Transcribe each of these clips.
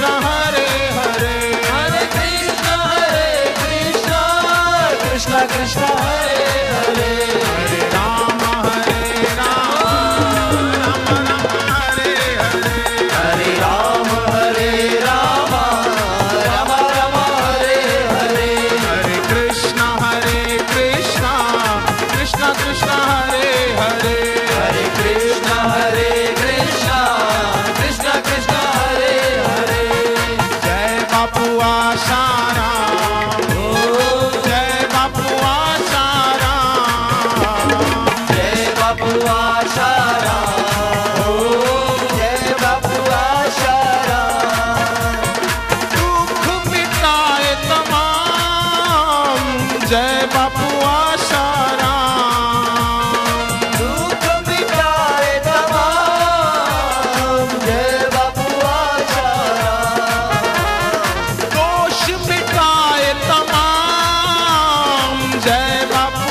कहा जय बापू आशाराम दुख मिटाए तमाम। जय बापू आशाराम दोष मिटाए तमाम। जय बापू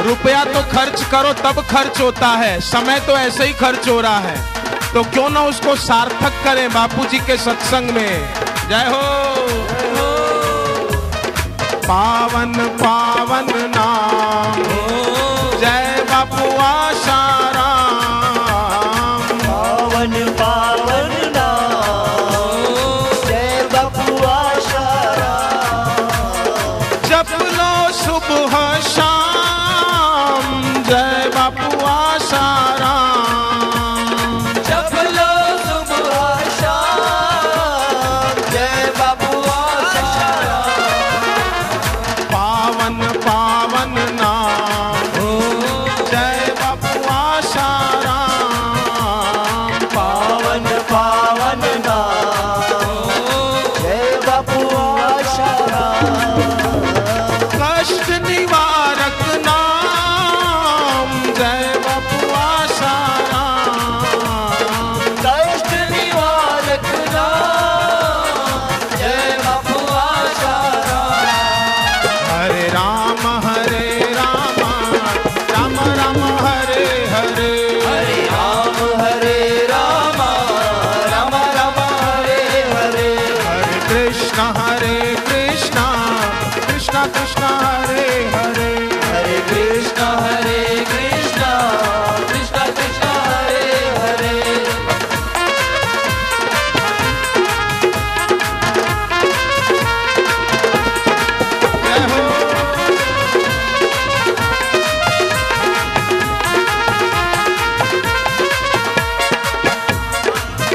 रुपया तो खर्च करो, तब खर्च होता है। समय तो ऐसे ही खर्च हो रहा है। तो क्यों ना उसको सार्थक करें बापूजी के सत्संग में। जय हो। पावन पावन नाम आशाराम पावन पावन नाम। जय बाबू आशाराम कृष्ण हरे हरे। हरे कृष्ण हरे कृष्ण।